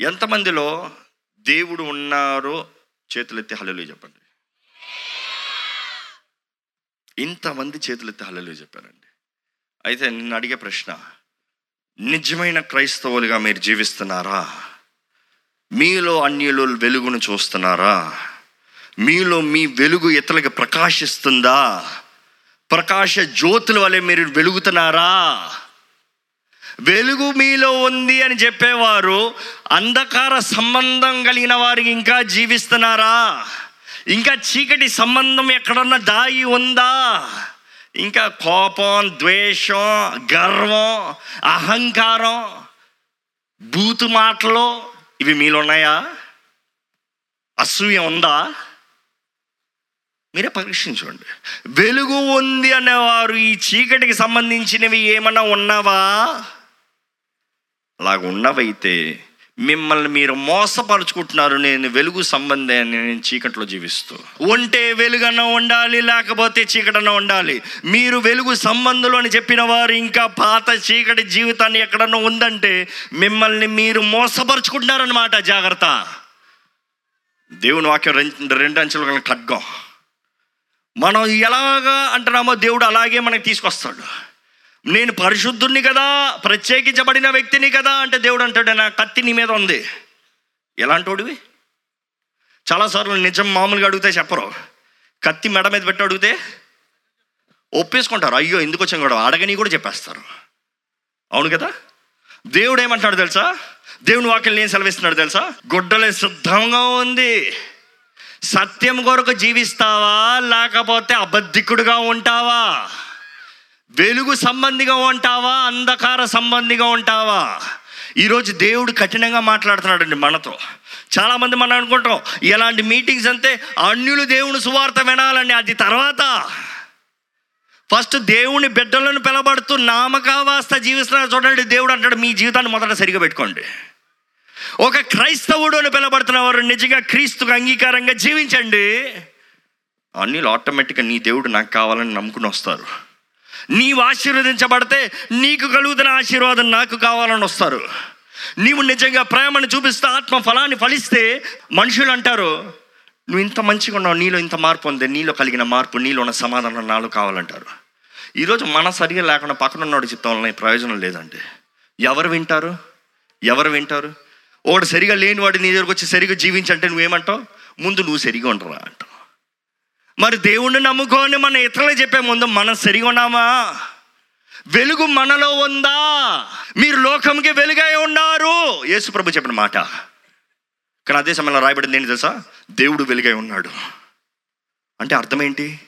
ఎంతమందిలో దేవుడు ఉన్నారో చేతులెత్తి హలలు చెప్పండి. ఇంతమంది చేతులెత్తి హలలు చెప్పారండి. అయితే నిన్ను అడిగే ప్రశ్న నిజమైన క్రైస్తవులుగా మీరు జీవిస్తున్నారా? మీలో అన్యులు వెలుగును చూస్తున్నారా? మీలో మీ వెలుగు ఇతరులకు ప్రకాశిస్తుందా? ప్రకాశ జ్యోతుల వలె మీరు వెలుగుతున్నారా? వెలుగు మీలో ఉంది అని చెప్పేవారు అంధకార సంబంధం కలిగిన వారికి ఇంకా జీవిస్తున్నారా? ఇంకా చీకటి సంబంధం ఎక్కడన్నా దాగి ఉందా? ఇంకా కోపం ద్వేషం గర్వం అహంకారం బూతు మాటలు ఇవి మీలో ఉన్నాయా? అసూయ ఉందా? మీరే పరీక్షించండి వెలుగు ఉంది అనేవారు ఈ చీకటికి సంబంధించినవి ఏమన్నా ఉన్నావా? అలాగ ఉన్నవైతే మిమ్మల్ని మీరు మోసపరుచుకుంటున్నారు నేను వెలుగు సంబంధాన్ని నేను చీకట్లో జీవిస్తూ. ఉంటే వెలుగన్న ఉండాలి లేకపోతే చీకటన ఉండాలి. మీరు వెలుగు సంబంధులు అని చెప్పిన వారు ఇంకా పాత చీకటి జీవితాన్ని ఎక్కడన్నా ఉందంటే మిమ్మల్ని మీరు మోసపరుచుకుంటున్నారన్నమాట. జాగ్రత్త. దేవుని వాక్యం రెండు రెండు అంచెలు ఖడ్గం. మనం ఎలాగా అంటున్నామో దేవుడు అలాగే మనకి తీసుకొస్తాడు. నేను పరిశుద్ధుణ్ణి కదా ప్రత్యేకించబడిన వ్యక్తిని కదా అంటే దేవుడు అంటాడు నా కత్తి నీ మీద ఉంది. ఎలాంటోడివి? చాలాసార్లు నిజం మామూలుగా అడిగితే చెప్పరు. కత్తి మెడ మీద పెట్టి అడిగితే ఒప్పేసుకుంటారు. అయ్యో ఎందుకు వచ్చాం కూడా అడగని కూడా చెప్పేస్తారు. అవును కదా? దేవుడు ఏమంటాడు తెలుసా? దేవుని వాక్యం ఏం సెలవిస్తున్నాడు తెలుసా? గుడ్డలే సిద్ధంగా ఉంది. సత్యం కొరకు జీవిస్తావా? లేకపోతే అబద్ధికుడుగా ఉంటావా? వెలుగు సంబంధిగా ఉంటావా? అంధకార సంబంధిగా ఉంటావా? ఈరోజు దేవుడు కఠినంగా మాట్లాడుతున్నాడండి మనతో. చాలామంది మనం అనుకుంటాం ఇలాంటి మీటింగ్స్ అంతే అన్యులు దేవుని సువార్త వినాలండి. అది తర్వాత. ఫస్ట్ దేవుని బిడ్డలను పిలబడుతూ నామకావాస్త జీవిస్తున్నారు. చూడండి దేవుడు అంటాడు మీ జీవితాన్ని మొదట సరిగా పెట్టుకోండి. ఒక క్రైస్తవుడు అని పిలబడుతున్న వారు నిజంగా క్రీస్తుకు అంగీకారంగా జీవించండి. అన్నిలు ఆటోమేటిక్గా నీ దేవుడు నాకు కావాలని నమ్ముకుని వస్తారు. నీవు ఆశీర్వదించబడితే నీకు కలుగుతున్న ఆశీర్వాదం నాకు కావాలని వస్తారు. నీవు నిజంగా ప్రేమను చూపిస్తే ఆత్మ ఫలాన్ని ఫలిస్తే మనుషులు అంటారు నువ్వు ఇంత మంచిగా ఉన్నావు నీలో ఇంత మార్పు ఉంది నీలో కలిగిన మార్పు నీలో ఉన్న సమాధానం నాలో కావాలంటారు. ఈరోజు మన సరిగా లేకుండా పక్కన ఉన్నాడు చెప్తాం ప్రయోజనం లేదండి. ఎవరు వింటారు? ఎవరు వింటారు? ఒకడు సరిగా లేని వాడు నీ దగ్గరకు వచ్చి సరిగా జీవించంటే నువ్వేమంటావు? ముందు నువ్వు సరిగా ఉండరా అంటావు మరి దేవుణ్ణి నమ్ముకొని మన ఇతరులకు చెప్పే ముందు మనం సరిగా ఉన్నామా? వెలుగు మనలో ఉందా? మీరు లోకంకి వెలుగై ఉన్నారు. యేసు ప్రభు చెప్పిన మాట. కానీ అదే సమయంలో రాయబడింది ఏంటి తెలుసా? దేవుడు వెలుగై ఉన్నాడు. అంటే అర్థం ఏంటి?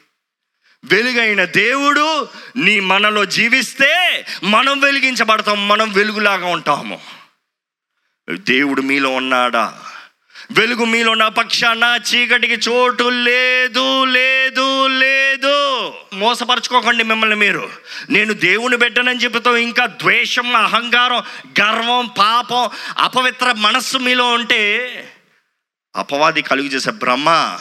వెలుగైన దేవుడు నీ మనలో జీవిస్తే మనం వెలిగించబడతాం మనం వెలుగులాగా ఉంటాము. దేవుడు మీలో ఉన్నాడా? వెలుగు మీలో నా పక్షాన చీకటికి చోటు లేదు లేదు లేదు. మోసపరచుకోకండి మిమ్మల్ని మీరు. నేను దేవుని బిడ్డనని చెబుతూ ఇంకా ద్వేషం అహంకారం గర్వం పాపం అపవిత్ర మనస్సు మీలో ఉంటే అపవాది కలుగు చేసే బ్రహ్మ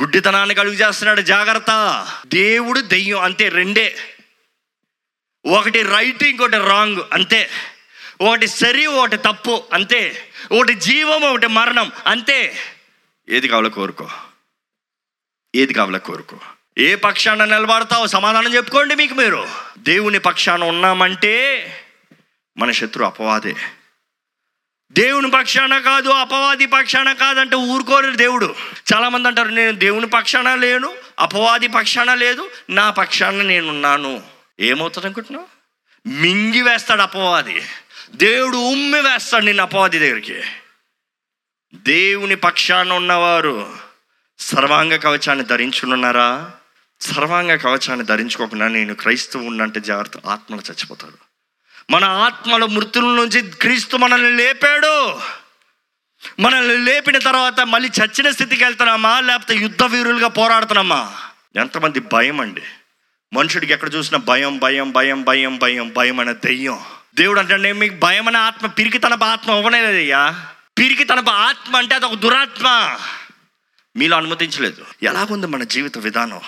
గుడ్డితనాన్ని కలుగు చేస్తున్నాడు జాగ్రత్త. దేవుడు దెయ్యం అంతే రెండే. ఒకటి రైట్ ఇంకోటి రాంగ్ అంతే. ఒకటి సరి ఒకటి తప్పు అంతే. ఒకటి జీవం ఒకటి మరణం. అంతే. ఏది కావాలో కోరుకో. ఏది కావాలో కోరుకో. ఏ పక్షాన నిలబడతావు సమాధానం చెప్పుకోండి మీకు మీరు. దేవుని పక్షాన ఉన్నామంటే మన శత్రు అపవాదే. దేవుని పక్షాన కాదు అపవాది పక్షాన కాదంటే ఊరుకోరు దేవుడు. చాలామంది అంటారు నేను దేవుని పక్షాన లేను అపవాది పక్షాన లేదు నా పక్షాన నేనున్నాను. ఏమవుతుంది అనుకుంటున్నావు? మింగి వేస్తాడు అపవాది. దేవుడు ఉమ్మి వేస్తాడు నిన్ను అపవాది దగ్గరికి. దేవుని పక్షాన ఉన్నవారు సర్వాంగ కవచాన్ని ధరించుకున్నారా సర్వాంగ కవచాన్ని ధరించుకోకుండా నేను క్రైస్తవు ఉన్నంటే జాగ్రత్త ఆత్మలు చచ్చిపోతాడు. మన ఆత్మల మృతుల నుంచి క్రీస్తు మనల్ని లేపాడు. మనల్ని లేపిన తర్వాత మళ్ళీ చచ్చిన స్థితికి వెళ్తున్నామా? లేకపోతే యుద్ధ వీరులుగా పోరాడుతున్నామా? ఎంతమంది భయం అండి. మనుషుడికి ఎక్కడ చూసినా భయం భయం భయం భయం భయం భయం అనే దెయ్యం. దేవుడు అంటే నేను మీకు భయం అనే ఆత్మ పిరికి తన ఆత్మ ఇవ్వలేదయ్యా పిరికి తన ఆత్మ అంటే అది ఒక దురాత్మ. మీలో అనుమతించలేదు. ఎలాగుంది మన జీవిత విధానం?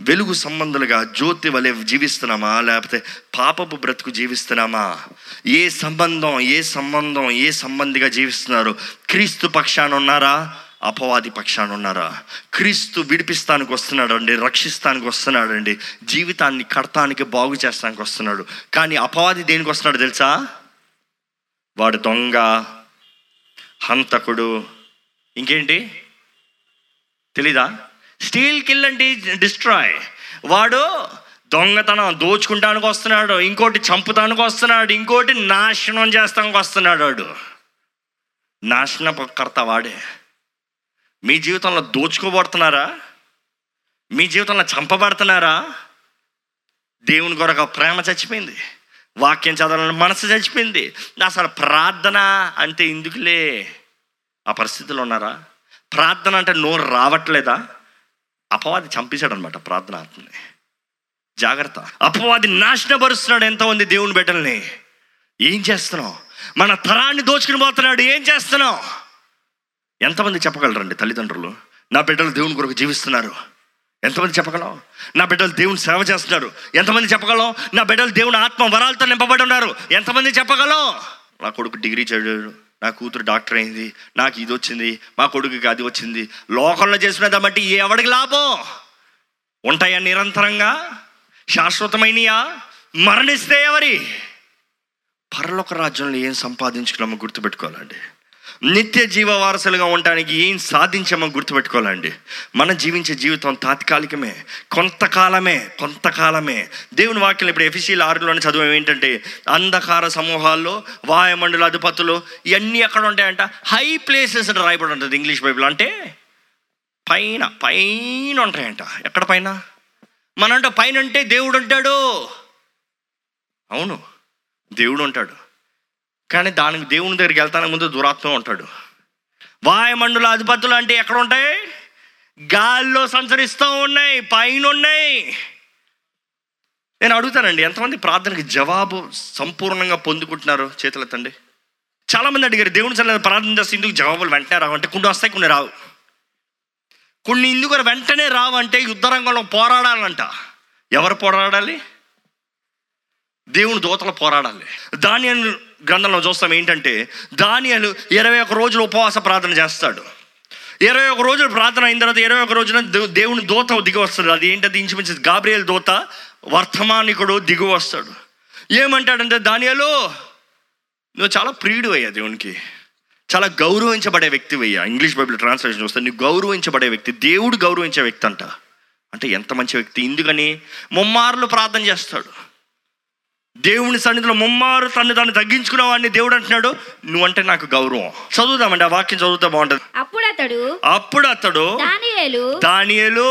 వెలుగు సంబంధులుగా జ్యోతి వలె జీవిస్తున్నామా? లేకపోతే పాపపు బ్రతుకు జీవిస్తున్నామా? ఏ సంబంధం ఏ సంబంధం ఏ సంబంధిగా జీవిస్తున్నారు? క్రీస్తు పక్షాన ఉన్నారా? అపవాది పక్షాన ఉన్నారా క్రీస్తు విడిపిస్తానికి వస్తున్నాడు అండి రక్షిస్తానికి వస్తున్నాడు అండి జీవితాన్ని కడతానికి బాగు చేస్తానికి వస్తున్నాడు. కానీ అపవాది దేనికి వస్తున్నాడు తెలుసా? వాడు దొంగ హంతకుడు. ఇంకేంటి? తెలీదా? Steal kill and destroy. వాడు దొంగతనం దోచుకుంటానికి వస్తున్నాడు ఇంకోటి చంపుతానికి వస్తున్నాడు ఇంకోటి నాశనం చేస్తానికి వస్తున్నాడు వాడు. నాశనకర్త వాడే. మీ జీవితంలో దోచుకోబడుతున్నారా? మీ జీవితంలో చంపబడుతున్నారా? దేవుని కొరకు ప్రేమ చచ్చిపోయింది. వాక్యం చదవాలని మనసు చచ్చిపోయింది. అసలు ప్రార్థన అంటే ఎందుకులే? ఆ పరిస్థితిలో ఉన్నారా? ప్రార్థన అంటే నోరు రావట్లేదా? అపవాది చంపేశాడు అనమాట ప్రార్థన ఆత్మని. జాగ్రత్త. అపవాది నాశనపరుస్తున్నాడు ఎంతమంది దేవుని బిడ్డల్ని. ఏం చేస్తున్నావు? మన తరాన్ని దోచుకుని పోతున్నాడు. ఏం చేస్తున్నావు? ఎంతమంది చెప్పగలరండి తల్లిదండ్రులు? నా బిడ్డలు దేవుని కొరకు జీవిస్తున్నారు. ఎంతమంది చెప్పగలం? నా బిడ్డలు దేవుని సేవ చేస్తున్నారు. ఎంతమంది చెప్పగలం? నా బిడ్డలు దేవుని ఆత్మ వరాలతో నింపబడి ఉన్నారు. ఎంతమంది చెప్పగలం? నా కొడుకు డిగ్రీ చదివాడు. నా కూతురు డాక్టర్ అయింది. నాకు ఇది వచ్చింది. మా కొడుకుకి అది వచ్చింది. లోకంలో చేసిన దాన్ని ఎవడికి లాభం? ఉంటాయా నిరంతరంగా? శాశ్వతమైనయా? మరణిస్తే ఎవరి? పరలోక రాజ్యంలో ఏం సంపాదించుకున్నామో గుర్తుపెట్టుకోవాలండి. నిత్య జీవ వారసులుగా ఉండడానికి ఏం సాధించామో గుర్తుపెట్టుకోవాలండి. మనం జీవించే జీవితం తాత్కాలికమే కొంతకాలమే కొంతకాలమే. దేవుని వాక్యం ఇప్పుడు ఎఫిసీల ఆరులోని చదువు ఏంటంటే అంధకార సమూహాల్లో వాయుమండల అధిపతులు ఇవన్నీ ఎక్కడ ఉంటాయంట? హై ప్లేసెస్ అంటే రాయబడి ఉంటుంది ఇంగ్లీష్ బైబిల్. అంటే పైన పైన ఉంటాయంట. ఎక్కడ పైన? మనంట పైన అంటే దేవుడు ఉంటాడు. అవును దేవుడు ఉంటాడు. కానీ దానికి దేవుని దగ్గరికి వెళ్తాను ముందు దురాత్మ ఉంటాడు. వాయుమండల అధిపతులు అంటే ఎక్కడ ఉంటాయి? గాల్లో సంచరిస్తూ ఉన్నాయి పైన ఉన్నాయి. నేను అడుగుతానండి ఎంతమంది ప్రార్థనకి జవాబు సంపూర్ణంగా పొందుకుంటున్నారు చేతులెత్తండి చాలామంది అడిగారు దేవుని సన్నిధిలో ప్రార్థన చేస్తే ఇందుకు జవాబులు వెంటనే రావు అంటే కొన్ని వస్తాయి కొన్ని రావు. కొన్ని ఇందుకు వెంటనే రావు అంటే యుద్ధ రంగంలో పోరాడాలంట. ఎవరు పోరాడాలి? దేవుని దోతలు పోరాడాలి. దాని గ్రంథంలో చూస్తాం ఏంటంటే దానియలు ఇరవై ఒక రోజులు ఉపవాస ప్రార్థన చేస్తాడు. ఇరవై ఒక రోజులు ప్రార్థన అయిన తర్వాత ఇరవై ఒక రోజున దే- దేవుని దూత దిగి వస్తాడు. అది ఏంటది? ఇంచుమించు గాబ్రియల్ దూత వర్తమానికుడు దిగి వస్తాడు. ఏమంటాడంటే దానియలు నువ్వు చాలా ప్రియుడు అయ్యా దేవునికి. చాలా గౌరవించబడే వ్యక్తి అయ్యా ఇంగ్లీష్ బైబిల్ ట్రాన్స్లేషన్ చూస్తే నువ్వు గౌరవించబడే వ్యక్తి దేవుడు గౌరవించే వ్యక్తి అంట. అంటే ఎంత మంచి వ్యక్తి. ఎందుకని ముమ్మార్లు ప్రార్థన చేస్తాడు. దేవుని సన్నిధిలో ముమ్మారు తను తను తగ్గించుకున్న వాడిని దేవుడు అంటున్నాడు నువ్వంటే నాకు గౌరవం. చదువుదామండి ఆ వాక్యం చదువుతా బాగుంటుంది. అప్పుడు అతడు అప్పుడు అతడు దానియేలు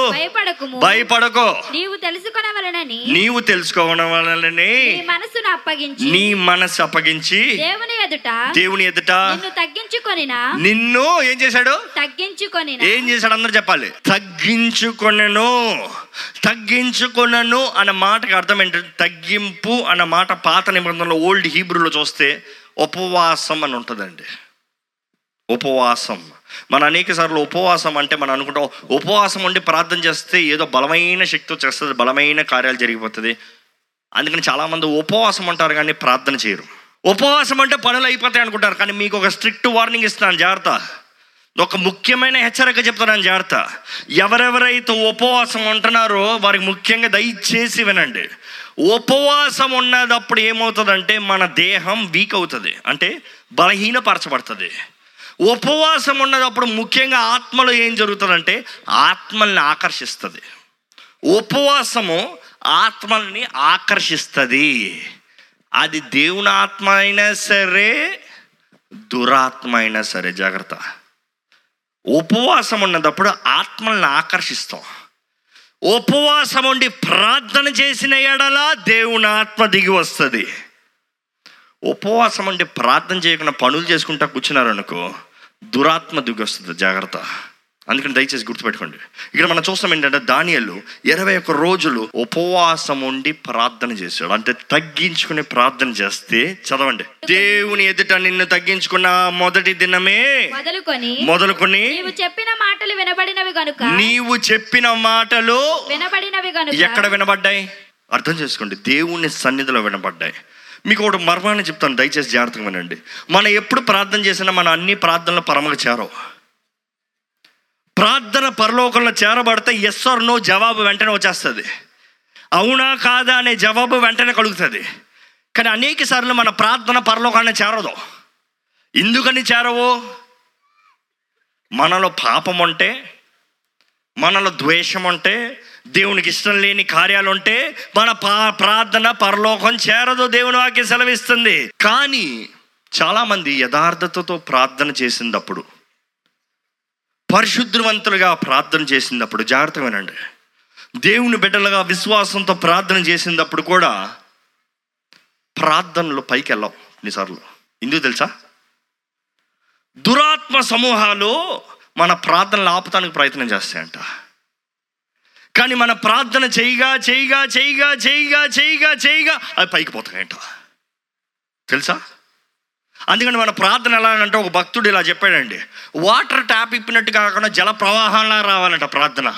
భయపడకో. నీవు తెలుసుకొనవలనని నీవు తెలుసుకోవడం వలననే నీ మనసును అప్పగించి నీ మనసు అప్పగించి దేవుని ఎదుట దేవుని ఎదుట నిన్ను తగ్గించుకొనిన నిన్ను ఏం చేశాడు? తగ్గించుకొనిన ఏం చేశాడు? అందరూ చెప్పాలి. తగ్గించుకొనను. తగ్గించుకొనను అన్న మాటకి అర్థం ఏంటంటే తగ్గింపు అన్న మాట పాత నిబంధనలో ఓల్డ్ హీబ్రూలో చూస్తే ఉపవాసం అని ఉంటుందండి. ఉపవాసం. మన అనేక సార్లు ఉపవాసం అంటే మనం అనుకుంటాం ఉపవాసం ఉండి ప్రార్థన చేస్తే ఏదో బలమైన శక్తి వచ్చేస్తుంది బలమైన కార్యాలు జరిగిపోతుంది. అందుకని చాలామంది ఉపవాసం అంటారు కానీ ప్రార్థన చేయరు. ఉపవాసం అంటే పనులు అయిపోతాయి అనుకుంటారు కానీ మీకు ఒక స్ట్రిక్ట్ వార్నింగ్ ఇస్తున్నాను జాగ్రత్త. ఒక ముఖ్యమైన హెచ్చరిక చెప్తున్నాను జాగ్రత్త. ఎవరెవరైతే ఉపవాసం ఉంటున్నారో వారికి ముఖ్యంగా దయచేసి వినండి. ఉపవాసం ఉన్నదప్పుడు ఏమవుతుందంటే మన దేహం వీక్ అవుతుంది. అంటే బలహీనపరచబడుతుంది. ఉపవాసం ఉన్నదప్పుడు ముఖ్యంగా ఆత్మలో ఏం జరుగుతుందంటే ఆత్మల్ని ఆకర్షిస్తుంది. ఉపవాసము ఆత్మల్ని ఆకర్షిస్తుంది. అది దేవుని ఆత్మ అయినా సరే దురాత్మ అయినా సరే జాగ్రత్త. ఉపవాసం ఉన్నప్పుడు ఆత్మల్ని ఆకర్షిస్తాం. ఉపవాసం ఉండి ప్రార్థన చేసిన ఎడల దేవుని ఆత్మ దిగి వస్తుంది. ఉపవాసం ఉండి ప్రార్థన చేయకుండా పనులు చేసుకుంటా కూర్చున్నారనుకో దురాత్మ దిగి వస్తుంది జాగ్రత్త. అందుకని దయచేసి గుర్తుపెట్టుకోండి. ఇక్కడ మనం చూస్తాం ఏంటంటే దానియలు ఇరవై ఒక్క రోజులు ఉపవాసం ఉండి ప్రార్థన చేశాడు. అంటే తగ్గించుకుని ప్రార్థన చేస్తే చదవండి. దేవుని ఎదుట నిన్ను తగ్గించుకున్న మొదటి దినమే మొదలుకొని మొదలుకొని నీవు చెప్పిన మాటలు వినబడినవి గనుక నీవు చెప్పిన మాటలు వినబడినవి గనుక ఎక్కడ వినబడ్డాయి? అర్థం చేసుకోండి. దేవుని సన్నిధిలో వినబడ్డాయి. మీకు ఒకటి మర్మాన్ని చెప్తాను. దయచేసి జాగ్రత్తగా వినండి. మనం ఎప్పుడు ప్రార్థన చేసినా మన అన్ని ప్రార్థనలు పరమకు చేరవు. ప్రార్థన పరలోకంలో చేరబడితే ఎస్ ఆర్ నో జవాబు వెంటనే వచ్చేస్తుంది. అవునా కాదా అనే జవాబు వెంటనే కలుగుతుంది. కానీ అనేక సార్లు మన ప్రార్థన పరలోకాన్ని చేరదు. ఎందుకని చేరవు? మనలో పాపం ఉంటే మనలో ద్వేషం ఉంటే దేవునికి ఇష్టం లేని కార్యాలు ఉంటే మన పా ప్రార్థన పరలోకం చేరదు దేవుని వాక్యం సెలవిస్తుంది. కానీ చాలామంది యథార్థతతో ప్రార్థన చేసినప్పుడు పరిశుద్ధవంతులుగా ప్రార్థన చేసినప్పుడు జాగ్రత్తగా వినండి. దేవుని బిడ్డలుగా విశ్వాసంతో ప్రార్థన చేసినప్పుడు కూడా ప్రార్థనలు పైకి వెళ్ళాం ఎన్నిసార్లు ఎందుకు తెలుసా? దురాత్మ సమూహాలు మన ప్రార్థనలు ఆపటానికి ప్రయత్నం చేస్తాయంట. కానీ మన ప్రార్థన చేయగా చేయగా చేయగా చేయగా చేయగా చేయగా అవి పైకి పోతాయంట. తెలుసా? అందుకని మన ప్రార్థన ఎలా అంటే ఒక భక్తుడు ఇలా చెప్పాడండి. వాటర్ ట్యాప్ ఇప్పినట్టు కాకుండా జల ప్రవాహంలా రావాలంట ప్రార్థన.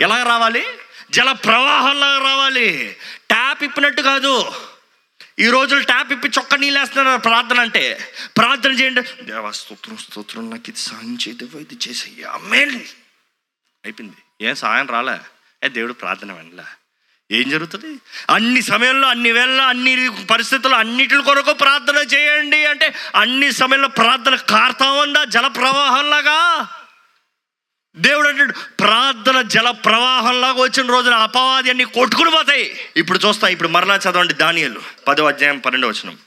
ఎలా రావాలి? జల ప్రవాహంలా రావాలి. ట్యాప్ ఇప్పినట్టు కాదు. ఈ రోజులు ట్యాప్ ఇప్పి చొక్క నీళ్ళు వేస్తున్నారు ప్రార్థన అంటే? ప్రార్థన చేయండి. దేవా స్తోత్రం స్తోత్రం నాకు ఇది సాయం చేయదేవో ఇది చేసేయ్యా. అయిపోయింది. ఏం సాయం రాలే. ఏ దేవుడు ప్రార్థన వెళ్ళలే ఏం జరుగుతుంది? అన్ని సమయంలో అన్ని వేళ అన్ని పరిస్థితుల్లో అన్నిటి కొరకు ప్రార్థన చేయండి అంటే అన్ని సమయంలో ప్రార్థన కార్తా ఉందా? జల ప్రవాహంలాగా దేవుడు అంటాడు ప్రార్థన జల ప్రవాహంలాగా వచ్చిన రోజున అపవాది అన్ని కొట్టుకుని పోతాయి. ఇప్పుడు చూస్తా ఇప్పుడు మరలా చదవండి దానియలు పదో అధ్యాయం పన్నెండో వచనం.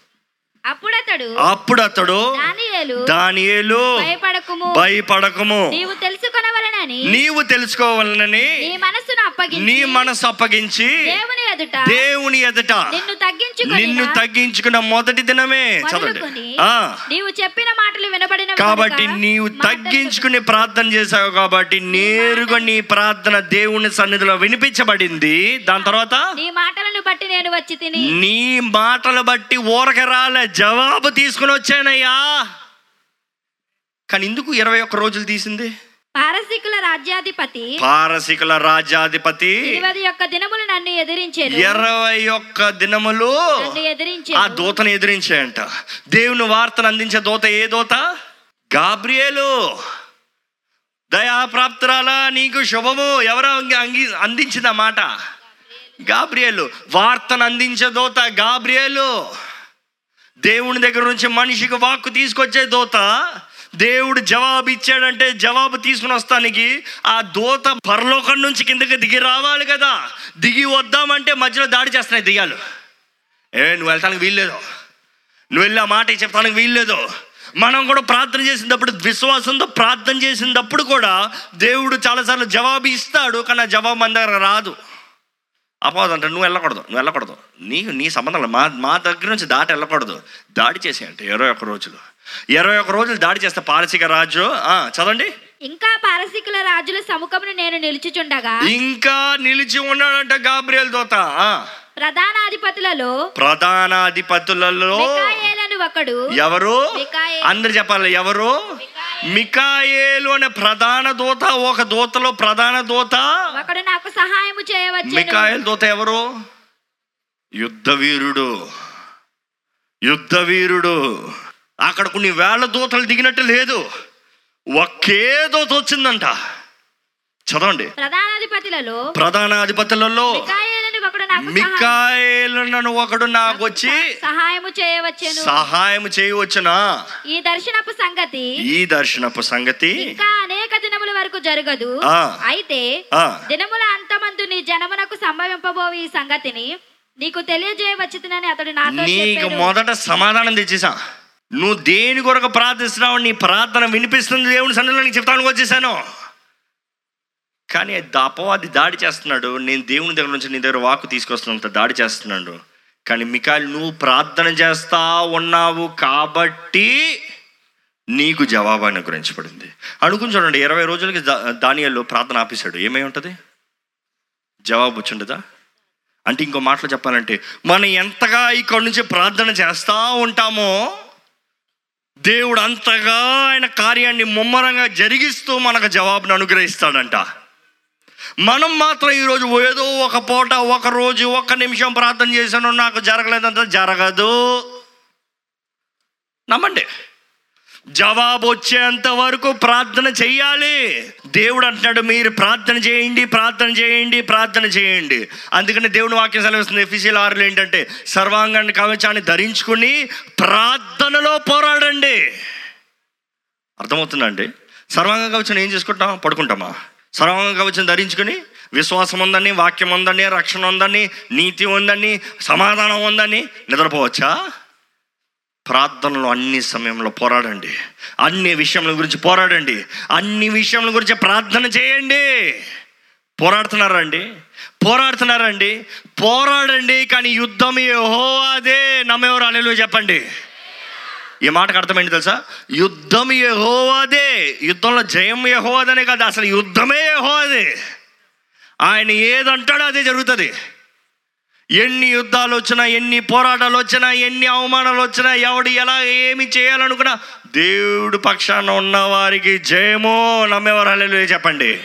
అప్పుడు అతడు అప్పుడు అతడు దానియేలు దానియేలు భయపడకుము. భయపడకము. నీవు తెలుసుకొనవలనని నీవు తెలుసుకోవాలని నీ మనసును అప్పగించి నీ మనసు అప్పగించి దేవుని ఎదుట దేవుని ఎదుట నిన్ను తగ్గించుకొని నిన్ను తగ్గించుకున్న మొదటి దినమే చదవండి. ఆ, నీవు చెప్పిన మాటలు వినబడిన కాబట్టి నీవు తగ్గించుకుని ప్రార్థన చేశావు కాబట్టి నేరుగా నీ ప్రార్థన దేవుని సన్నిధిలో వినిపించబడింది. దాని తర్వాత నీ మాటలను బట్టి నేను వచ్చి తిని నీ మాటలు బట్టి ఊరక రాలే. జవాబు తీసుకుని వచ్చానయ్యా. కానీ ఎందుకు ఇరవై ఒక్క రోజులు తీసింది? పారసీకుల రాజ్యాధిపతి పారసికుల రాజ్యాధిపతి ఇరవై యొక్క దినములు నన్ను ఎదిరించాను ఇరవై ఒక్క దినములు నన్ను ఆ దూతను ఎదిరించాయంట. దేవుని వార్తను అందించే దూత ఏ దూత? గాబ్రియేలు. దయాప్రాప్తురాల నీకు శుభము. ఎవరో అంగి- మాట? గాబ్రియేలు. వార్తను అందించే దూత గాబ్రియేలు. దేవుని దగ్గర నుంచి మనిషికి వాక్కు తీసుకొచ్చే దూత దేవుడు జవాబు ఇచ్చాడంటే జవాబు తీసుకుని వస్తానికి ఆ దూత పరలోకం నుంచి కిందకి దిగి రావాలి కదా. దిగి వద్దామంటే మధ్యలో దాడి చేస్తున్నాయి దిగాలు ఏ నువ్వు వెళ్తానికి వీల్లేదు నువ్వు వెళ్ళి ఆ మాట చెప్తానికి వీల్లేదు మనం కూడా ప్రార్థన చేసినప్పుడు విశ్వాసంతో ప్రార్థన చేసినప్పుడు కూడా దేవుడు చాలాసార్లు జవాబు ఇస్తాడు కానీ ఆ జవాబు మన దగ్గర రాదు. అపోదు అంటే నువ్వు వెళ్ళకూడదు నువ్వు వెళ్ళకూడదు. నీకు నీ సంబంధం మా మా దగ్గర నుంచి దాటి వెళ్ళకూడదు. దాడి చేసేయంటే ఇరవై ఒక్క రోజులు. ఇరవై ఒక్క రోజులు దాడి చేస్తే పారసిక రాజు ఆ, చదవండి. ఇంకా పారసీకుల రాజుల సముఖమును నేను నిలుచుచుండగా ఇంకా నిలిచి ఉన్నాడంట గాబ్రియల్ దోత ప్రధానాధిపతులలో ప్రధానాధిపతులలో ఒకడు ఎవరు. అందరు చెప్పాలి ఎవరు? మికాయేలు అనే ప్రధాన దూత ఒక దూతలో ప్రధాన దూత. ఒకడు నాకు సహాయము చేయవచ్చు మికాయల్ దూత ఎవరు? యుద్ధ వీరుడు యుద్ధ వీరుడు అక్కడ కొన్ని వేల దూతలు దిగినట్టు లేదు. ఒకే దూత వచ్చిందంట. చదవండి. ప్రధానాధిపతులలో ప్రధానాధిపతులలో ఒకడు నాకు ఒకడు నాకు వచ్చి సహాయము చేయవచ్చును. సహాయం చేయవచ్చునా? ఈ దర్శనపు సంగతి ఈ దర్శనపు సంగతి ఇంకా అనేక దినముల వరకు జరగదు. అయితే దినముల అంతమందు నీ జనమునకు సంభవింపబోవు ఈ సంగతిని నీకు తెలియజేయవచ్చునని అతడు నాతో నీకు చెప్పాడు. మొదట సమాధానం తెచ్చేసా. నువ్వు దేని కొరకు ప్రార్థిస్తున్నావు నీ ప్రార్థన వినిపిస్తుంది దేవుని సన్నిధిలో నీకు చెప్తానికి వచ్చేసాను. కానీ అపవాది దాడి చేస్తున్నాడు. నేను దేవుని దగ్గర నుంచి నీ దగ్గర వాకు తీసుకొస్తున్నంత దాడి చేస్తున్నాడు. కానీ మికాయలు నువ్వు ప్రార్థన చేస్తా ఉన్నావు కాబట్టి నీకు జవాబు అనుగ్రహించబడింది అనుకుని చూడండి ఇరవై రోజులకి దానియాల్లో ప్రార్థన ఆపేశాడు. ఏమై ఉంటుంది? జవాబు వచ్చిండదా? అంటే ఇంకో మాటలు చెప్పాలంటే మనం ఎంతగా ఇక్కడి నుంచి ప్రార్థన చేస్తూ ఉంటామో దేవుడు అంతగా ఆయన కార్యాన్ని ముమ్మరంగా జరిగిస్తూ మనకు జవాబును అనుగ్రహిస్తాడంట. మనం మాత్రం ఈరోజు ఏదో ఒక పూట ఒక రోజు ఒక నిమిషం ప్రార్థన చేశాను నాకు జరగలేదంత జరగదు. నమ్మండి. జవాబు వచ్చేంత వరకు ప్రార్థన చేయాలి దేవుడు అంటున్నాడు మీరు ప్రార్థన చేయండి ప్రార్థన చేయండి ప్రార్థన చేయండి. అందుకని దేవుని వాక్యం సెలవుస్తుంది. ఎఫీసీల ఆరులు ఏంటంటే సర్వాంగాన్ని కవచాన్ని ధరించుకుని ప్రార్థనలో పోరాడండి. అర్థమవుతుందండి సర్వాంగ కవచం ఏం చేసుకుంటాం? పడుకుంటామా? సర్వాంగ కవచం ధరించుకుని విశ్వాసం ఉందని వాక్యం ఉందని రక్షణ ఉందని నీతి ఉందని సమాధానం ఉందని నిద్రపోవచ్చా? ప్రార్థనలో అన్ని సమయంలో పోరాడండి. అన్ని విషయముల గురించి పోరాడండి. అన్ని విషయముల గురించి ప్రార్థన చేయండి. పోరాడుతున్నారండి? పోరాడుతున్నారండి? పోరాడండి కానీ యుద్ధం ఏహో అదే నమ్మేవారు? అలెలు చెప్పండి. ఈ మాటకు అర్థమైంది తెలుసా? యుద్ధం యెహోవాదే. యుద్ధంలో జయం యెహోవాదనే కాదు అసలు యుద్ధమే యెహోవాదే. ఆయన ఏదంటాడో అదే జరుగుతుంది. ఎన్ని యుద్ధాలు వచ్చినా ఎన్ని పోరాటాలు వచ్చినా ఎన్ని అవమానాలు వచ్చినా ఎవడు ఎలా ఏమి చేయాలనుకున్నా దేవుడు పక్షాన ఉన్న వారికి జయమో నమ్మేవారు. చెప్పండి.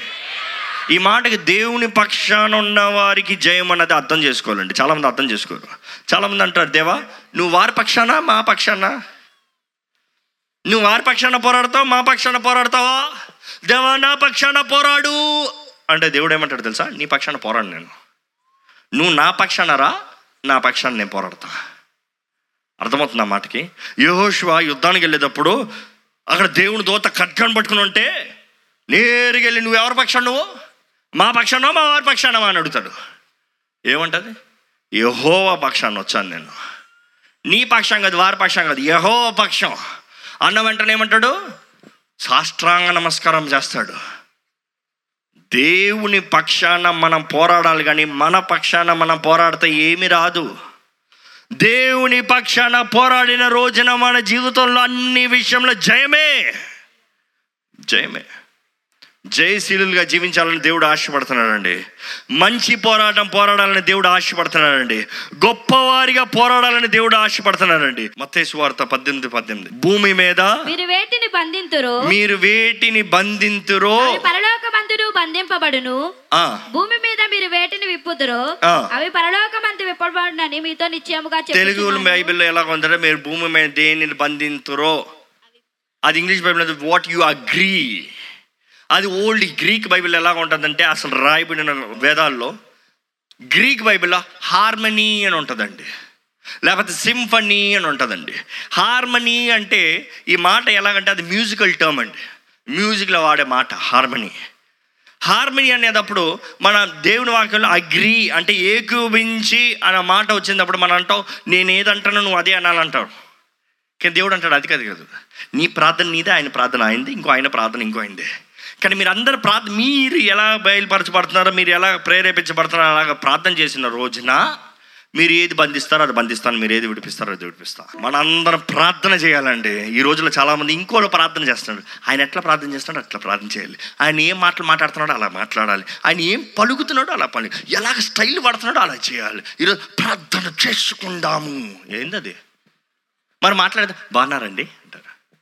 ఈ మాటకి దేవుని పక్షాన ఉన్న వారికి జయం అన్నది అర్థం చేసుకోవాలండి. చాలామంది అర్థం చేసుకోరు. చాలామంది అంటారు దేవా నువ్వు వారి పక్షానా మా పక్షానా? నువ్వు వారి పక్షాన పోరాడతావు మా పక్షాన పోరాడతావా? దేవా నా పక్షాన పోరాడు. అంటే దేవుడు ఏమంటాడు తెలుసా? నీ పక్షాన పోరాడు నేను. నువ్వు నా పక్షాన రా నా పక్షాన నేను పోరాడతా. అర్థమవుతుంది ఆ మాటకి? యహోశివ యుద్ధానికి వెళ్ళేటప్పుడు అక్కడ దేవుని దోత ఖడ్గాన్ని పట్టుకుని ఉంటే నేరుగా వెళ్ళి నువ్వు ఎవరి పక్షాన నువ్వు? మా పక్షానో మా వారి పక్షానమా అని అడుగుతాడు. ఏమంటది? యహోవ పక్షాన్ని వచ్చాను నేను. నీ పక్షం కాదు వారి పక్షం కాదు యహోవ పక్షం. అన్న వెంటనే ఏమంటాడు? సాష్టాంగ నమస్కారం చేస్తాడు. దేవుని పక్షాన మనం పోరాడాలి కానీ మన పక్షాన మనం పోరాడితే ఏమి రాదు. దేవుని పక్షాన పోరాడిన రోజున మన జీవితంలో అన్ని విషయంలో జయమే. జయమే. జయశీలుగా జీవించాలని దేవుడు ఆశపడుతున్నాడండి. మంచి పోరాటం పోరాడాలని దేవుడు ఆశపడుతున్నాడండి. గొప్పవారిగా పోరాడాలని దేవుడు ఆశపడుతున్నాడండి. మత్తేసు వార్త పద్దెనిమిది పద్దెనిమిది. భూమి మీద మీరు వేటిని బంధింతురు? మీరు వేటిని బంధింతురో? అవి పరలోకమందును బంధింపబడును. భూమి మీద మీరు వేటిని విప్పుదురు. అవి పరలోకమందు విప్పబడునని మీతో నిశ్చయముగా తెలుగు. బైబిల్లో ఎలా ఉందంటే మీరు భూమి మీద దేనిని బంధింతురో? అది English Bible what you agree అది ఓల్డ్ గ్రీక్ బైబిల్ ఎలా ఉంటుందంటే అసలు రాయబడిన వేదాల్లో గ్రీక్ బైబిల్లో హార్మనీ అని ఉంటుందండి. లేకపోతే సింఫనీ అని ఉంటుందండి. హార్మనీ అంటే ఈ మాట ఎలాగంటే అది మ్యూజికల్ టర్మ్ అండి. మ్యూజిక్లో వాడే మాట హార్మనీ. హార్మనీ అనేటప్పుడు మన దేవుని వాక్యంలో అగ్రి అంటే ఏకూపించి అనే మాట వచ్చినప్పుడు మనం అంటాం నేను ఏదంటానో నువ్వు అదే అనాలంటావు. కానీ దేవుడు అంటాడు అది కాదు కాదు. నీ ప్రార్థన నీదే ఆయన ప్రార్థన అయింది ఇంకో ఆయన ప్రార్థన ఇంకో అయిందే కానీ మీరు అందరు ప్రార్థన మీరు ఎలా బయలుపరచబడుతున్నారో మీరు ఎలా ప్రేరేపించబడుతున్నారో అలాగ ప్రార్థన చేసిన రోజున మీరు ఏది బంధిస్తారో అది బంధిస్తాను మీరు ఏది విడిపిస్తారో అది విడిపిస్తాను మనందరం ప్రార్థన చేయాలండి. ఈ రోజుల్లో చాలామంది ఇంకోలో ప్రార్థన చేస్తున్నాడు ఆయన ఎట్లా ప్రార్థన చేస్తున్నాడో అట్లా ప్రార్థన చేయాలి. ఆయన ఏం మాటలు మాట్లాడుతున్నాడో అలా మాట్లాడాలి. ఆయన ఏం పలుకుతున్నాడో అలా పలు ఎలాగ స్టైల్ పడుతున్నాడో అలా చేయాలి. ఈరోజు ప్రార్థన చేసుకుందాము. ఏందది? మరి మాట్లాడదాం బాగున్నారండి? అంటారు.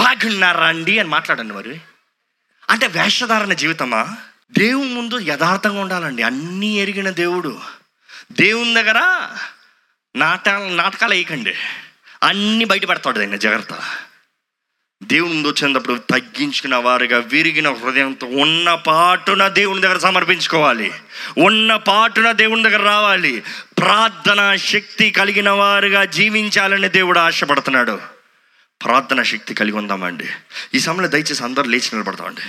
బాగున్నారా అండి? అని మాట్లాడండి మరి. అంటే వేషధారణ జీవితమా? దేవుని ముందు యథార్థంగా ఉండాలండి. అన్నీ ఎరిగిన దేవుడు. దేవుని దగ్గర నాట నాటకాలు వేయకండి. అన్నీ బయటపడతాడు ఆయన జాగ్రత్త. దేవుని ముందు వచ్చినప్పుడు తగ్గించుకున్న వారుగా విరిగిన హృదయంతో ఉన్న పాటున దేవుని దగ్గర సమర్పించుకోవాలి. ఉన్న పాటున దేవుని దగ్గర రావాలి. ప్రార్థన శక్తి కలిగిన వారుగా జీవించాలని దేవుడు ఆశపడుతున్నాడు. ప్రార్థన శక్తి కలిగి ఉందామండి. ఈ సమయంలో దయచేసి అందరూ లేచి నిలబడతామండి.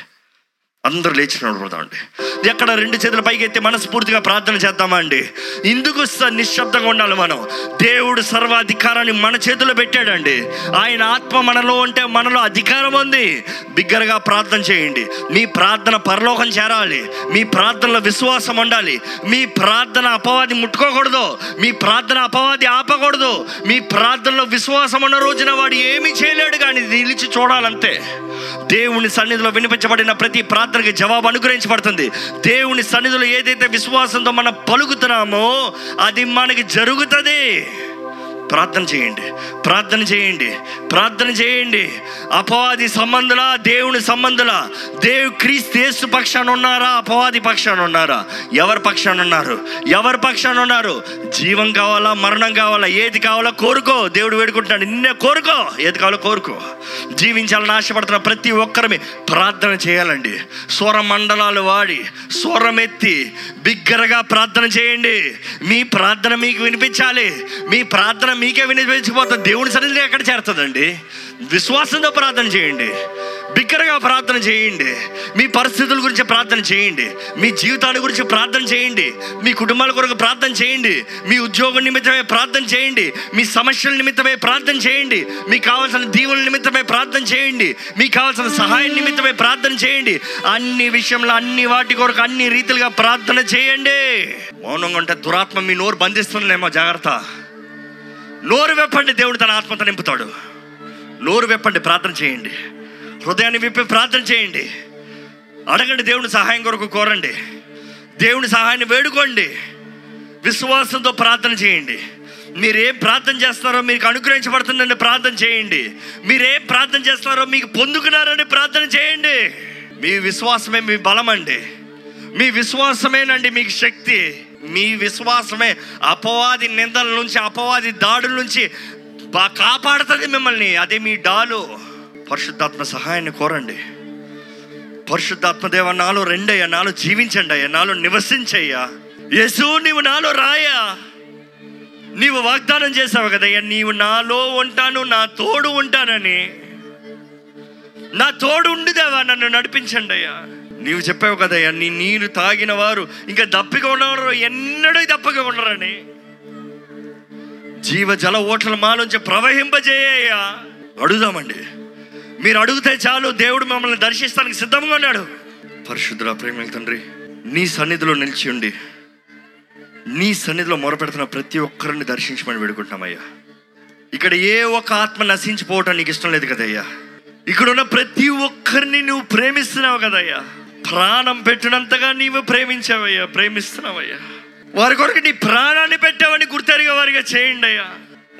అందరూ లేచి నిలబడతామండి. ఎక్కడ రెండు చేతుల పైకెత్తి మనస్ఫూర్తిగా ప్రార్థన చేద్దామా అండి? ఇందుకు స- నిశ్శబ్దంగా ఉండాలి మనం. దేవుడు సర్వాధికారాన్ని మన చేతిలో పెట్టాడండి. ఆయన ఆత్మ మనలో ఉంటే మనలో అధికారం ఉంది. బిగ్గరగా ప్రార్థన చేయండి. మీ ప్రార్థన పరలోకం చేరాలి. మీ ప్రార్థనలో విశ్వాసం ఉండాలి. మీ ప్రార్థన అపవాది ముట్టుకోకూడదు. మీ ప్రార్థన అపవాది ఆపకూడదు. మీ ప్రార్థనలో విశ్వాసం ఉన్న రోజున వాడు ఏమీ చేయలేడు కానీ నిలిచి చూడాలంతే. దేవుని సన్నిధిలో వినిపించబడిన ప్రతి ప్రార్థనకి జవాబు అనుగ్రహించబడుతుంది. దేవుని సన్నిధిలో ఏదైతే విశ్వాసంతో మనం పలుకుతున్నామో అది మనకి జరుగుతుంది. ప్రార్థన చేయండి. ప్రార్థన చేయండి. ప్రార్థన చేయండి. అపవాది సంబంధుల దేవుని సంబంధుల దేవు క్రీస్తు పక్షాన ఉన్నారా? అపవాది పక్షాన ఉన్నారా? ఎవరి పక్షాన ఉన్నారు? ఎవరి పక్షాన ఉన్నారు? జీవం కావాలా? మరణం కావాలా? ఏది కావాలా? కోరుకో. దేవుడు వేడుకుంటాడు నిన్నే కోరుకో. ఏది కావాలో కోరుకో. జీవించాలని ఆశపడుతున్న ప్రతి ఒక్కరిని ప్రార్థన చేయాలండి. స్వర మండలాలు వాడి స్వరమెత్తి బిగ్గరగా ప్రార్థన చేయండి. మీ ప్రార్థన మీకు వినిపించాలి. మీ ప్రార్థన మీకే వినిపించకపోతే దేవుని సన్నిధి ఎక్కడ చేరుతుందండి విశ్వాసంతో ప్రార్థన చేయండి బిగ్గరగా ప్రార్థన చేయండి మీ పరిస్థితుల గురించి ప్రార్థన చేయండి మీ జీవితాల గురించి ప్రార్థన చేయండి మీ కుటుంబాల కొరకు ప్రార్థన చేయండి మీ ఉద్యోగం నిమిత్తమే ప్రార్థన చేయండి మీ సమస్యల నిమిత్తమే ప్రార్థన చేయండి మీకు కావాల్సిన దీవుల నిమిత్తమే ప్రార్థన చేయండి మీకు కావాల్సిన సహాయం నిమిత్తమే ప్రార్థన చేయండి అన్ని విషయంలో అన్ని వాటి కొరకు అన్ని రీతిలుగా ప్రార్థన చేయండి మౌనంగా ఉంటే దురాత్మ మీ నోరు బంధిస్తుందేమో జాగ్రత్త నోరు వెప్పండి దేవుడు తన ఆత్మతో నింపుతాడు. నోరు వెప్పండి ప్రార్థన చేయండి. హృదయాన్ని విప్పి ప్రార్థన చేయండి. అడగండి దేవుని సహాయం కొరకు కోరండి. దేవుని సహాయాన్ని వేడుకోండి. విశ్వాసంతో ప్రార్థన చేయండి. మీరేం ప్రార్థన చేస్తున్నారో మీకు అనుగ్రహించబడుతుందని ప్రార్థన చేయండి. మీరేం ప్రార్థన చేస్తున్నారో మీకు పొందుకున్నారని ప్రార్థన చేయండి. మీ విశ్వాసమే మీ బలం అండి మీ విశ్వాసమేనండి మీకు శక్తి. మీ విశ్వాసమే అపవాది నిందల నుంచి అపవాది దాడుల నుంచి బా కాపాడుతుంది మిమ్మల్ని. అదే మీ డాలు. పరిశుద్ధాత్మ సహాయాన్ని కోరండి. పరిశుద్ధాత్మ దేవ నాలో రెండయ్యా నాలో జీవించండి అయ్యా నాలో నివసించయ్యా. యేసు నీవు నాలో రాయా నీవు వాగ్దానం చేసావు కదయ్యా నీవు నాలో ఉంటాను నా తోడు ఉంటానని. నా తోడు ఉండిదేవా నన్ను నడిపించండి అయ్యా నీవు చెప్పావు కదయ్యా నీ నీరు తాగిన వారు ఇంకా దప్పిక ఉన్నవారు ఎన్నడూ దప్పగా ఉండరని. జీవ జల ఓట్ల మాలోంచి ప్రవహింపజేయ్యా అడుగుదామండి. మీరు అడిగితే చాలు దేవుడు మమ్మల్ని దర్శిస్తానికి సిద్ధంగా ఉన్నాడు. పరిశుద్ధుల ప్రేమ తండ్రి నీ సన్నిధిలో నిలిచి ఉండి నీ సన్నిధిలో మొరపెడుతున్న ప్రతి ఒక్కరిని దర్శించమని వేడుకుంటున్నామయ్యా. ఇక్కడ ఏ ఒక్క ఆత్మ నశించిపోవటం నీకు ఇష్టం లేదు కదయ్యా. ఇక్కడ ఉన్న ప్రతి ఒక్కరిని నువ్వు ప్రేమిస్తున్నావు కదయ్యా. ప్రాణం పెట్టినంతగా నీవు ప్రేమించావయ్యా ప్రేమిస్తున్నావయ్యా. వారి కొరకు నీ ప్రాణాన్ని పెట్టావని గుర్తెరిగే వారిగా చేయండి అయ్యా.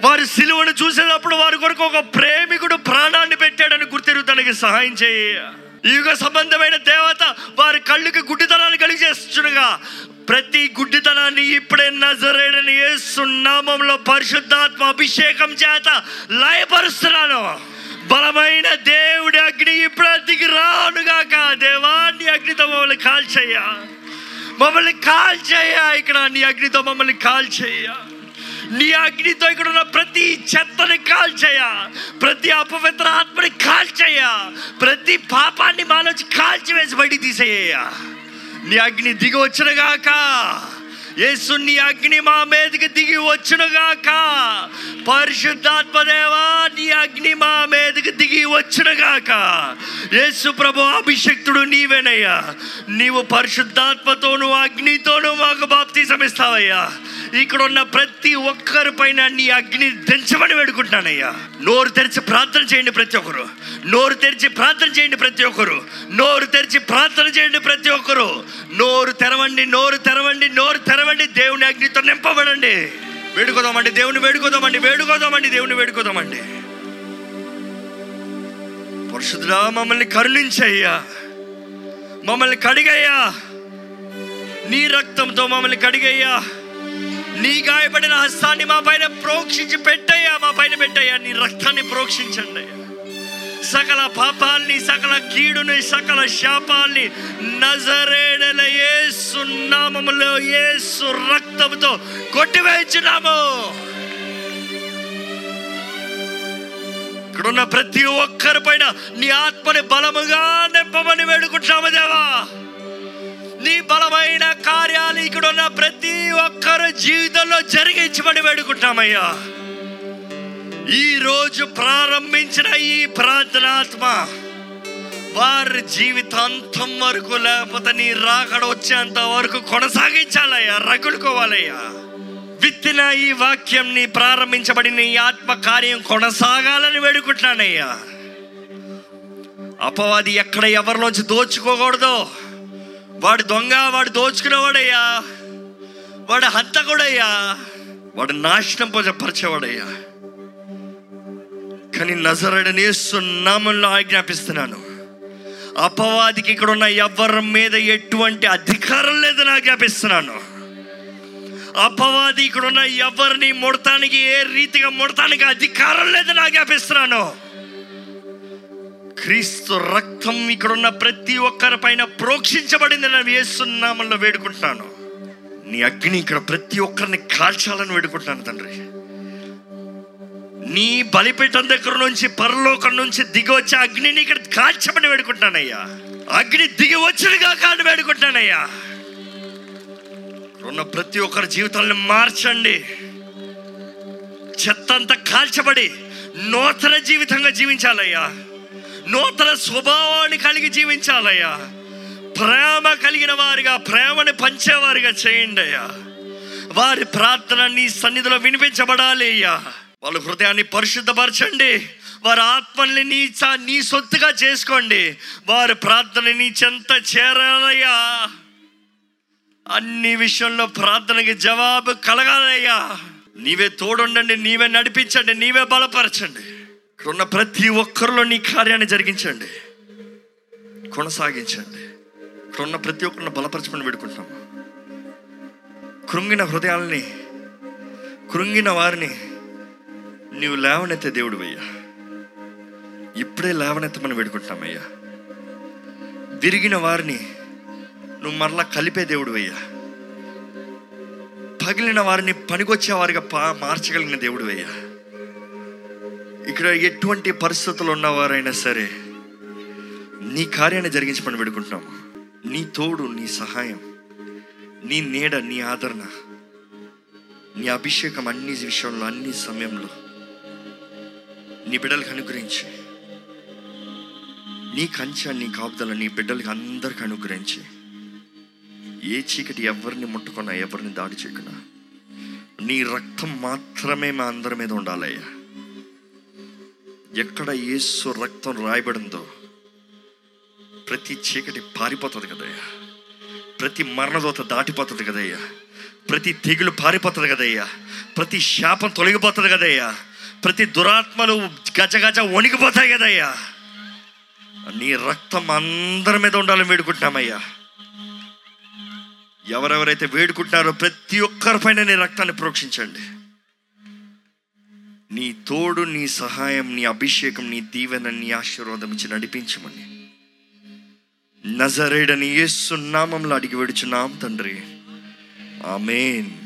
వారి సిలువను చూసేటప్పుడు వారి కొరకు ఒక ప్రేమికుడు ప్రాణాన్ని పెట్టాడని గుర్తెరుగుతానికి సహాయం చేయ యుగ సంబంధమైన దేవత వారి కళ్ళుకి గుడ్డితనాన్ని కలిగి చేస్తుండగా ప్రతి గుడ్డితనాన్ని ఇప్పుడే నజరేడని నామంలో పరిశుద్ధాత్మ అభిషేకం చేత లయపరుస్తున్నాను. బలమైన దేవుడి అగ్ని ఇప్పుడు రానుగాక దేవాన్ని అగ్నితో మమ్మల్ని కాల్చేయ్యా. మమ్మల్ని కాల్చేయ ఇక్కడ నీ అగ్నితో మమ్మల్ని కాల్చేయ నీ అగ్నితో ఇక్కడ ఉన్న ప్రతి చెత్తని కాల్చేయ ప్రతి అపవిత్ర ఆత్మని కాల్చేయ ప్రతి పాపాన్ని మాలోచి కాల్చివేసి బయటికి తీసేయ్యా. నీ అగ్ని దిగి వచ్చినగాక యేసుని అగ్ని మా మీదకి దిగి వచ్చునుగాక. పరిశుద్ధాత్మదేవా నీ అగ్ని మా మీదకి దిగి వచ్చునుగాక. యేసు ప్రభు అభిషక్తుడు నీవేనయ్యా. నీవు పరిశుద్ధాత్మతోను అగ్నితోను మాకు బాప్తి సమిస్తావయ్యా ఇక్కడ ఉన్న ప్రతి ఒక్కరి పైన నీ అగ్ని దించమని వేడుకుంటున్నానయ్యా. నోరు తెరిచి ప్రార్థన చేయండి ప్రతి ఒక్కరు. నోరు తెరిచి ప్రార్థన చేయండి ప్రతి ఒక్కరు. నోరు తెరిచి ప్రార్థన చేయండి ప్రతి ఒక్కరు. నోరు తెరవండి నోరు తెరవండి నోరు తెరవండి. దేవుని అగ్నితో నింపబడండి. వేడుకోదామండి దేవుని వేడుకోదామండి వేడుకోదామండి దేవుని వేడుకోదామండి. పరిశుద్ధుడా మమ్మల్ని కరుణించయ్యా. మమ్మల్ని కడిగయ్యా. నీ రక్తంతో మమ్మల్ని కడిగయ్యా. నీ గాయపడిన హస్తాన్ని మా పైన ప్రోక్షించి పెట్టయ్యా మా పైన పెట్టయ్యా. నీ రక్తాన్ని ప్రోక్షించండి అయ్యా. సకల పాపాల్ని సకల కీడుని సకల శాపాల్ని నజరేడల ఏసు నామములో ఏసు రక్తముతో కొట్టివేయించున్నాము. ఇక్కడున్న ప్రతి ఒక్కరి పైన నీ ఆత్మని బలముగా నింపమని వేడుకుంటున్నాము దేవా. నీ బలమైన కార్యాలు ఇక్కడున్న ప్రతి ఒక్కరి జీవితంలో జరిగించమని వేడుకుంటున్నామయ్యా. ఈరోజు ప్రారంభించిన ఈ ప్రార్థనాత్మ వారి జీవితాంతం వరకు లేకపోతే నీ రాకడ వచ్చేంత వరకు కొనసాగించాలయ్యా రగులుకోవాలయ్యా. విత్తిన ఈ వాక్యం నీ ప్రారంభించబడిన ఈ ఆత్మ కార్యం కొనసాగాలని వేడుకుంటున్నానయ్యా. అపవాది ఎక్కడ ఎవరిలోంచి దోచుకోకూడదు వాడు దొంగ వాడు దోచుకునేవాడయ్యా వాడు హంతకుడయ్యా. వాడు నాశనం పరిచేవాడయ్యా కానీ నజరడనే నామంలో ఆజ్ఞాపిస్తున్నాను. అపవాదికి ఇక్కడ ఉన్న ఎవరి మీద ఎటువంటి అధికారం లేదని ఆజ్ఞాపిస్తున్నాను. అపవాది ఇక్కడ ఉన్న ఎవరిని ముడతానికి ఏ రీతిగా ముడతానికి అధికారం లేదని ఆజ్ఞాపిస్తున్నాను. క్రీస్తు రక్తం ఇక్కడ ఉన్న ప్రతి ఒక్కరి పైన ప్రోక్షించబడింది నేను వేస్తున్నామని వేడుకుంటున్నాను. నీ అగ్ని ఇక్కడ ప్రతి ఒక్కరిని కాల్చాలని వేడుకుంటున్నాను తండ్రి. నీ బలిపీఠం దగ్గర నుంచి పరలోకం నుంచి దిగి వచ్చే అగ్నిని ఇక్కడ కాల్చమని వేడుకుంటానయ్యా అగ్ని దిగి వచ్చినగా కాని వేడుకుంటానయ్యా ఉన్న ప్రతి ఒక్కరి జీవితాలను మార్చండి. చెత్త అంతా కాల్చబడి నూతన జీవితంగా జీవించాలయ్యా. నూతన స్వభావాన్ని కలిగి జీవించాలయ్యా. ప్రేమ కలిగిన వారిగా ప్రేమని పంచేవారిగా చేయండి అయ్యా. వారి ప్రార్థన నీ సన్నిధిలో వినిపించబడాలి అయ్యా. వాళ్ళ హృదయాన్ని పరిశుద్ధపరచండి. వారి ఆత్మల్ని నీ నీ సొత్తుగా చేసుకోండి. వారి ప్రార్థన నీ చెంత చేరాలయ్యా. అన్ని విషయంలో ప్రార్థనకి జవాబు కలగాలయ్యా. నీవే తోడుండండి నీవే నడిపించండి నీవే బలపరచండి. ఇక్కడున్న ప్రతి ఒక్కరిలో నీ కార్యాన్ని జరిగించండి. కొనసాగించండి. ఇక్కడున్న ప్రతి ఒక్కరిని బలపరచమని పెడుకుంటున్నాము కృంగిన హృదయాల్ని కృంగిన వారిని నీవు లేవనైతే దేవుడు అయ్యా ఇప్పుడే లేవనైతే మనం వేడుకుంటామయ్యా. విరిగిన వారిని నువ్వు మరలా కలిపే దేవుడు అయ్యా పగిలిన వారిని పనికొచ్చేవారిగా పా మార్చగలిగిన దేవుడు అయ్యా ఇక్కడ ఎటువంటి పరిస్థితులు ఉన్నవారైనా సరే నీ కార్యాన్ని జరిగించమని వేడుకుంటున్నాము. నీ తోడు నీ సహాయం నీ నీడ నీ ఆదరణ నీ అభిషేకం అన్ని విషయంలో అన్ని సమయంలో నీ బిడ్డలకు అనుగ్రహించి. నీ కంచె నీ కాపుదల నీ బిడ్డలకి అందరికి అనుగ్రహించి. ఏ చీకటి ఎవరిని ముట్టుకున్నా ఎవరిని దాడి చేయకున్నా నీ రక్తం మాత్రమే మా అందరి మీద ఉండాలయ్యా. ఎక్కడ యేసు రక్తం రాయబడిందో ప్రతి చీకటి పారిపోతుంది కదయ్యా. ప్రతి మరణదోత దాటిపోతుంది కదయ్యా. ప్రతి తెగులు పారిపోతుంది కదయ్యా. ప్రతి శాపం తొలగిపోతుంది కదయ్యా. ప్రతి దురాత్మలు గజ గజ వణికిపోతాయి కదయ్యా. నీ రక్తం అందరి మీద ఉండాలని వేడుకుంటున్నామయ్యా. ఎవరెవరైతే వేడుకుంటున్నారో ప్రతి ఒక్కరిపైన నీ రక్తాన్ని ప్రోక్షించండి. నీ తోడు నీ సహాయం నీ అభిషేకం నీ దీవెన నీ ఆశీర్వాదం ఇచ్చి నడిపించమని. నజరేడని యేసు నామంలో అడిగి వేడుచున్నాం తండ్రి. ఆమెన్.